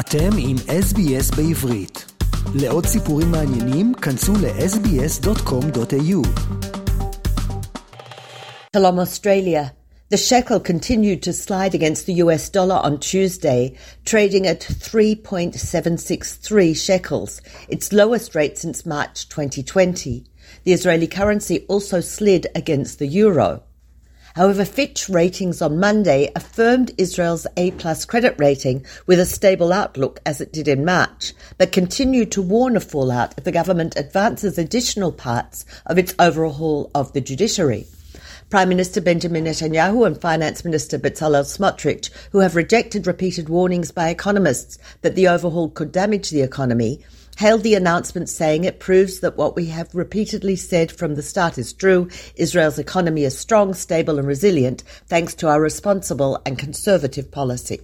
אתם עם SBS בעברית. לעוד סיפורים מעניינים, כנסו ל-sbs.com.au. Shalom Australia. The shekel continued to slide against the US dollar on Tuesday, trading at 3.763 shekels, its lowest rate since March 2020. The Israeli currency also slid against the euro. However, Fitch Ratings on Monday affirmed Israel's A plus credit rating with a stable outlook as it did in March, but continued to warn of fallout if the government advances additional parts of its overhaul of the judiciary. Prime Minister Benjamin Netanyahu and Finance Minister Bezalel Smotrich, who have rejected repeated warnings by economists that the overhaul could damage the economy, hailed the announcement saying it proves that what we have repeatedly said from the start is true. Israel's economy is strong, stable and resilient thanks to our responsible and conservative policy.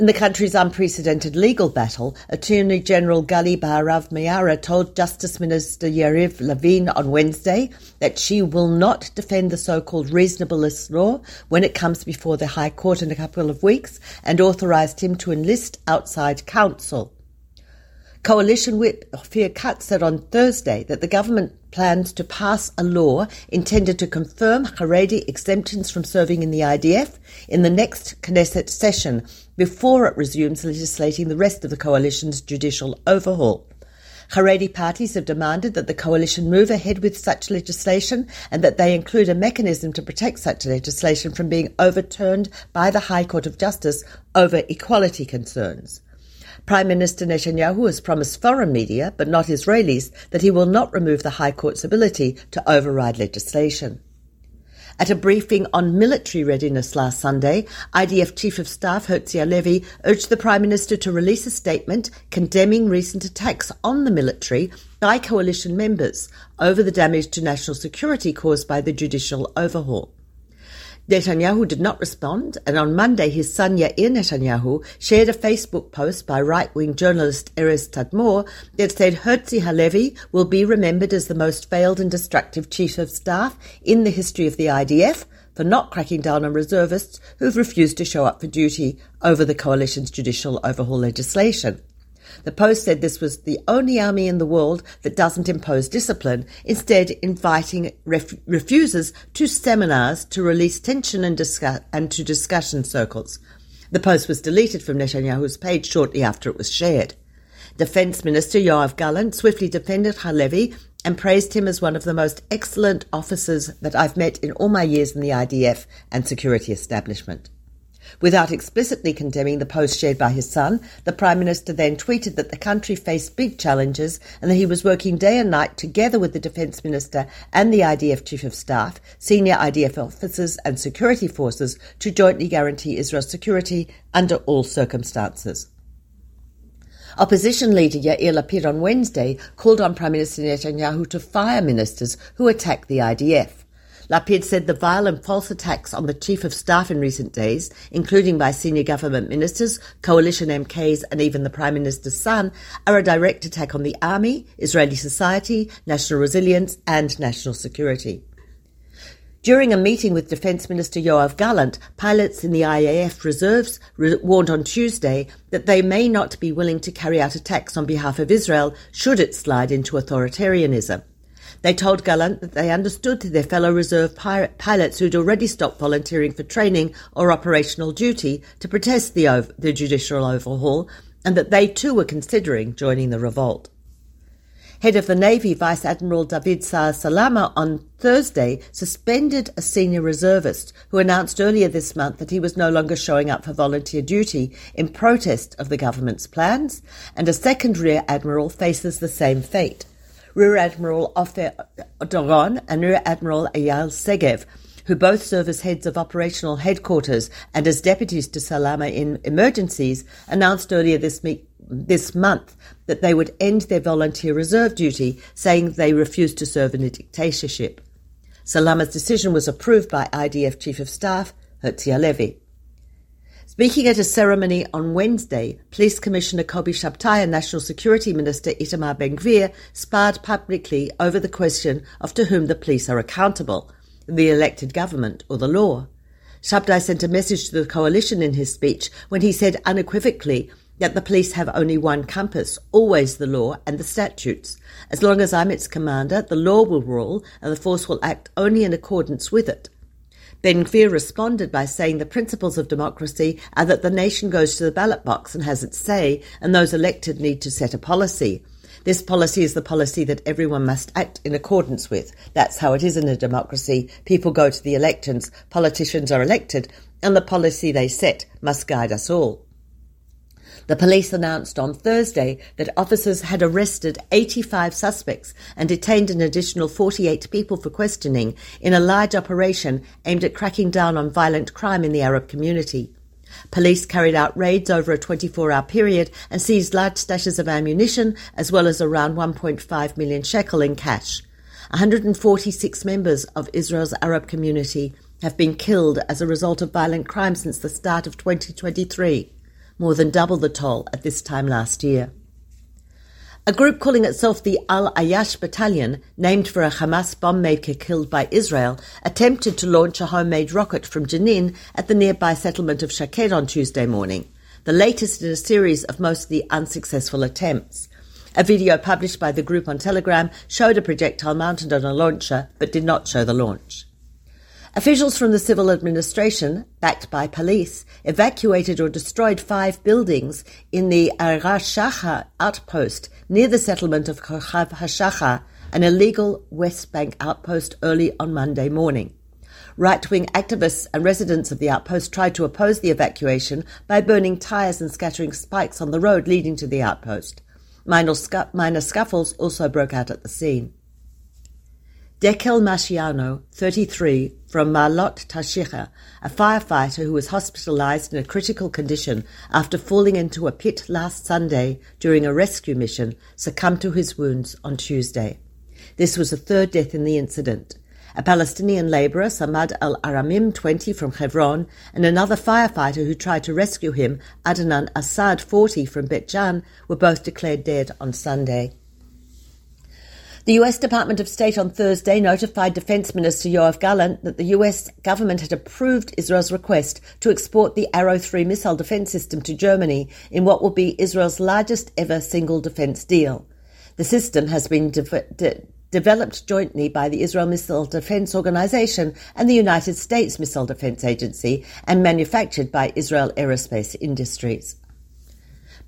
In the country's unprecedented legal battle, Attorney General Gali Baharav Miara told Justice Minister Yariv Levin on Wednesday that she will not defend the so-called reasonableness law when it comes before the High Court in a couple of weeks and authorized him to enlist outside counsel. Coalition Whip Ophir Katz said on Thursday that the government plans to pass a law intended to confirm Haredi exemptions from serving in the IDF in the next Knesset session before it resumes legislating the rest of the coalition's judicial overhaul. Haredi parties have demanded that the coalition move ahead with such legislation and that they include a mechanism to protect such legislation from being overturned by the High Court of Justice over equality concerns. Prime Minister Netanyahu has promised foreign media, but not Israelis, that he will not remove the High Court's ability to override legislation. At a briefing on military readiness last Sunday, IDF Chief of Staff Herzi Halevi urged the Prime Minister to release a statement condemning recent attacks on the military by coalition members over the damage to national security caused by the judicial overhaul. Netanyahu did not respond, and on Monday his son Yair Netanyahu shared a Facebook post by right-wing journalist Erez Tadmor that said Herzi Halevi will be remembered as the most failed and destructive chief of staff in the history of the IDF for not cracking down on reservists who've refused to show up for duty over the coalition's judicial overhaul legislation. The Post said this was the only army in the world that doesn't impose discipline, instead inviting ref- refusers to seminars to release tension and, discuss- and to discussion circles. The post was deleted from Netanyahu's page shortly after it was shared. Defense Minister Yoav Gallant swiftly defended Halevi and praised him as one of the most excellent officers that I've met in all my years in the IDF and security establishment. Without explicitly condemning the post shared by his son, the Prime Minister then tweeted that the country faced big challenges and that he was working day and night together with the Defence Minister and the IDF Chief of Staff, senior IDF officers and security forces to jointly guarantee Israel's security under all circumstances. Opposition leader Yair Lapid on Wednesday called on Prime Minister Netanyahu to fire ministers who attacked the IDF. Lapid said the vile and false attacks on the Chief of Staff in recent days, including by senior government ministers, coalition MKs, and even the Prime Minister's son, are a direct attack on the army, Israeli society, national resilience, and national security. During a meeting with Defence Minister Yoav Gallant, pilots in the IAF reserves re- warned on Tuesday that they may not be willing to carry out attacks on behalf of Israel should it slide into authoritarianism. They told Gallant that they understood their fellow reserve pilots who'd already stopped volunteering for training or operational duty to protest the, ov- the judicial overhaul and that they too were considering joining the revolt. Head of the Navy, Vice Admiral David Saar Salama, on Thursday suspended a senior reservist who announced earlier this month that he was no longer showing up for volunteer duty in protest of the government's plans, and a second rear admiral faces the same fate. Rear Admiral Ofer Doron and Rear Admiral Eyal Segev, who both serve as heads of operational headquarters and as deputies to Salama in emergencies, announced earlier this, me- this month that they would end their volunteer reserve duty, saying they refused to serve in a dictatorship. Salama's decision was approved by IDF Chief of Staff Herzi Halevi. Speaking at a ceremony on Wednesday, Police Commissioner Kobi Shabtai and National Security Minister Itamar Ben-Gvir sparred publicly over the question of to whom the police are accountable, the elected government or the law. Shabtai sent a message to the coalition in his speech when he said unequivocally that the police have only one compass, always the law and the statutes. As long as I'm its commander, the law will rule and the force will act only in accordance with it. Ben Gvir responded by saying the principles of democracy are that the nation goes to the ballot box and has its say, and those elected need to set a policy. This policy is the policy that everyone must act in accordance with. That's how it is in a democracy. People go to the elections, politicians are elected, and the policy they set must guide us all. The police announced on Thursday that officers had arrested 85 suspects and detained an additional 48 people for questioning in a large operation aimed at cracking down on violent crime in the Arab community. Police carried out raids over a 24 hour period and seized large stashes of ammunition as well as around 1.5 million shekel in cash. 146 members of Israel's Arab community have been killed as a result of violent crime since the start of 2023 more than double the toll at this time last year. A group calling itself the Al Ayash Battalion, named for a Hamas bomb maker killed by Israel, attempted to launch a homemade rocket from Jenin at the nearby settlement of Shaked on Tuesday morning, the latest in a series of mostly unsuccessful attempts. A video published by the group on Telegram showed a projectile mounted on a launcher but did not show the launch. Officials from the civil administration, backed by police, evacuated or destroyed five buildings in the Arashacha outpost near the settlement of Kochav Hashachar, an illegal West Bank outpost early on Monday morning. Right wing activists and residents of the outpost tried to oppose the evacuation by burning tyres and scattering spikes on the road leading to the outpost. Minor, scu- minor scuffles also broke out at the scene. Dekel Masciano, 33, from Maalot Tarshiha, a firefighter who was hospitalized in a critical condition after falling into a pit last Sunday during a rescue mission, succumbed to his wounds on Tuesday. This was the third death in the incident. A Palestinian laborer, Samad al Aramim, 20, from Hebron, and another firefighter who tried to rescue him, Adnan Assad, 40, from Bet were both declared dead on Sunday. The US Department of State on Thursday notified Defense Minister Yoav Gallant that the US government had approved Israel's request to export the Arrow 3 missile defense system to Germany in what will be Israel's largest ever single defense deal. The system has been de- de- developed jointly by the Israel Missile Defense Organization and the United States Missile Defense Agency and manufactured by Israel Aerospace Industries.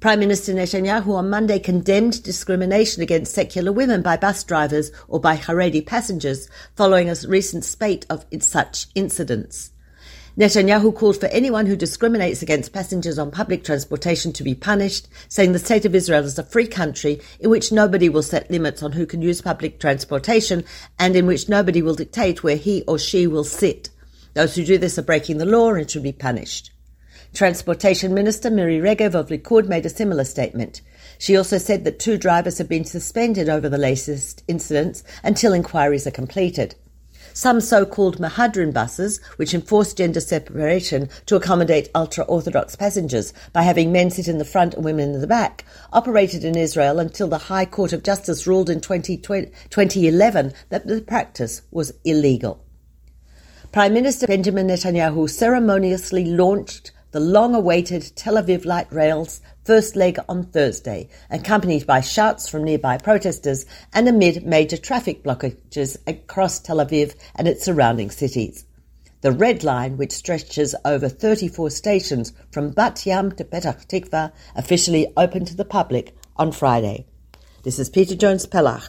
Prime Minister Netanyahu on Monday condemned discrimination against secular women by bus drivers or by Haredi passengers following a recent spate of such incidents. Netanyahu called for anyone who discriminates against passengers on public transportation to be punished, saying the state of Israel is a free country in which nobody will set limits on who can use public transportation and in which nobody will dictate where he or she will sit. Those who do this are breaking the law and should be punished. Transportation Minister Miri Regev of Likud made a similar statement. She also said that two drivers have been suspended over the latest incidents until inquiries are completed. Some so-called Mehadrin buses, which enforce gender separation to accommodate ultra-Orthodox passengers by having men sit in the front and women in the back, operated in Israel until the High Court of Justice ruled in 2011 that the practice was illegal. Prime Minister Benjamin Netanyahu ceremoniously launched the long awaited Tel Aviv light rail's first leg on Thursday, accompanied by shouts from nearby protesters and amid major traffic blockages across Tel Aviv and its surrounding cities. The Red Line, which stretches over 34 stations from Bat Yam to Petah Tikva, officially opened to the public on Friday. This is Peta Jones Pellach.